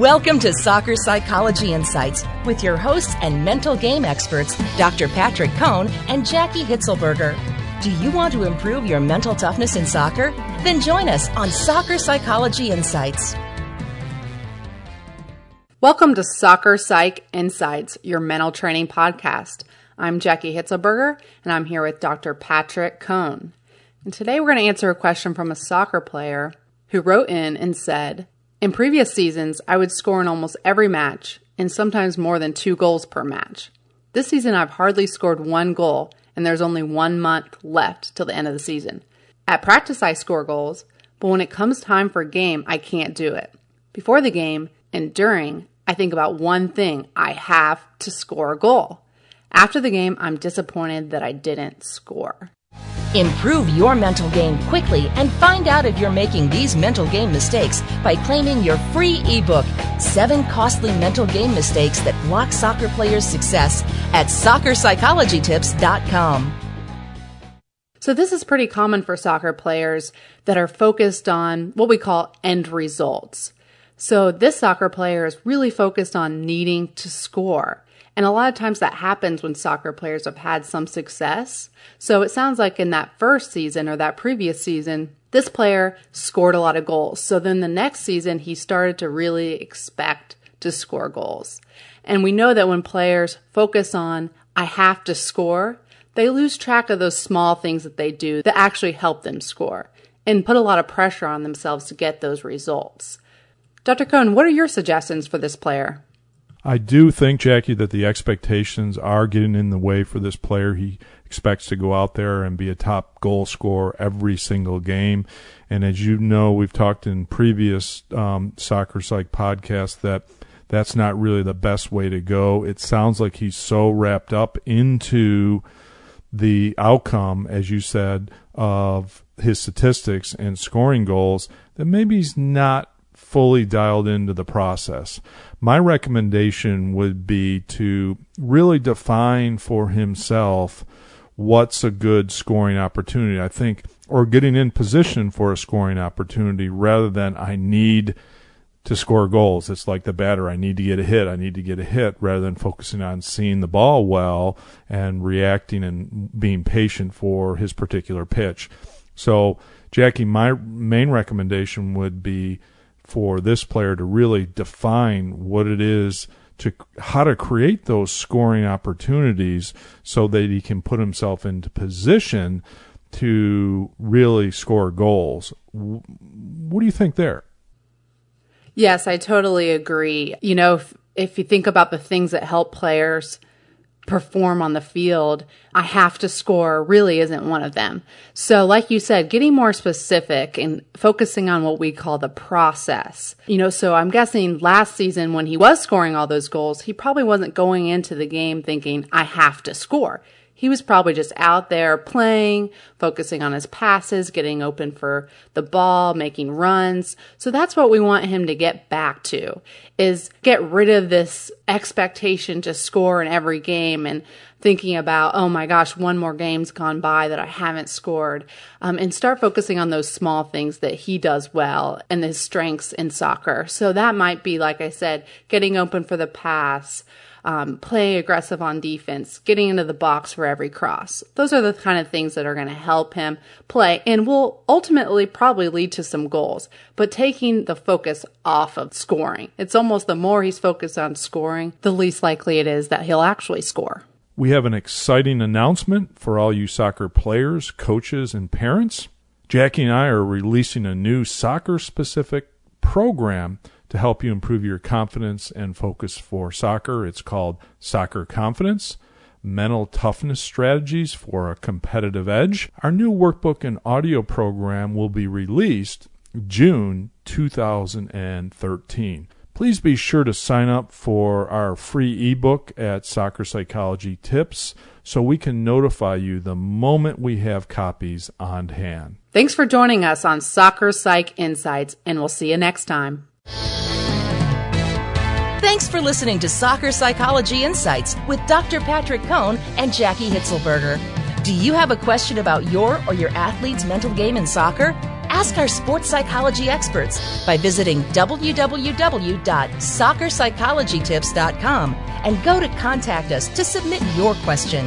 Welcome to Soccer Psychology Insights with your hosts and mental game experts, Dr. Patrick Cohn and Jaki Hitzelberger. Do you want to improve your mental toughness in soccer? Then join us on Soccer Psychology Insights. Welcome to Soccer Psych Insights, your mental training podcast. I'm Jaki Hitzelberger, and I'm here with Dr. Patrick Cohn. And today we're going to answer a question from a soccer player who wrote in and said, in previous seasons, I would score in almost every match, and sometimes more than two goals per match. This season, I've hardly scored one goal, and there's only one month left till the end of the season. At practice, I score goals, but when it comes time for a game, I can't do it. Before the game and during, I think about one thing I have to score a goal. After the game, I'm disappointed that I didn't score. Improve your mental game quickly and find out if you're making these mental game mistakes by claiming your free ebook, Seven Costly Mental Game Mistakes That Block Soccer Players' Success at soccerpsychologytips.com. So, this is pretty common for soccer players that are focused on what we call end results. So, this soccer player is really focused on needing to score. And a lot of times that happens when soccer players have had some success. So it sounds like in that first season or that previous season, this player scored a lot of goals. So then the next season, he started to really expect to score goals. And we know that when players focus on, I have to score, they lose track of those small things that they do that actually help them score and put a lot of pressure on themselves to get those results. Dr. Cohn, what are your suggestions for this player? I do think, Jaki, that the expectations are getting in the way for this player. He expects to go out there and be a top goal scorer every single game. And as you know, we've talked in previous um, Soccer Psych podcasts that that's not really the best way to go. It sounds like he's so wrapped up into the outcome, as you said, of his statistics and scoring goals that maybe he's not fully dialed into the process. My recommendation would be to really define for himself what's a good scoring opportunity. I think, or getting in position for a scoring opportunity rather than I need to score goals. It's like the batter. I need to get a hit. I need to get a hit rather than focusing on seeing the ball well and reacting and being patient for his particular pitch. So, Jaki, my main recommendation would be for this player to really define what it is to how to create those scoring opportunities so that he can put himself into position to really score goals. What do you think there? Yes, I totally agree. You know, if, if you think about the things that help players perform on the field, I have to score really isn't one of them. So, like you said, getting more specific and focusing on what we call the process. You know, so I'm guessing last season when he was scoring all those goals, he probably wasn't going into the game thinking, I have to score. He was probably just out there playing, focusing on his passes, getting open for the ball, making runs. So that's what we want him to get back to is get rid of this expectation to score in every game and thinking about, oh my gosh, one more game's gone by that I haven't scored, um, and start focusing on those small things that he does well and his strengths in soccer. So that might be, like I said, getting open for the pass, um, play aggressive on defense, getting into the box for every cross. Those are the kind of things that are going to help him play and will ultimately probably lead to some goals. But taking the focus off of scoring, it's almost the more he's focused on scoring, the least likely it is that he'll actually score. We have an exciting announcement for all you soccer players, coaches, and parents. Jaki and I are releasing a new soccer specific program to help you improve your confidence and focus for soccer. It's called Soccer Confidence Mental Toughness Strategies for a Competitive Edge. Our new workbook and audio program will be released June 2013. Please be sure to sign up for our free ebook at Soccer Psychology Tips so we can notify you the moment we have copies on hand. Thanks for joining us on Soccer Psych Insights, and we'll see you next time. Thanks for listening to Soccer Psychology Insights with Dr. Patrick Cohn and Jaki Hitzelberger. Do you have a question about your or your athlete's mental game in soccer? Ask our sports psychology experts by visiting www.soccerpsychologytips.com and go to contact us to submit your question.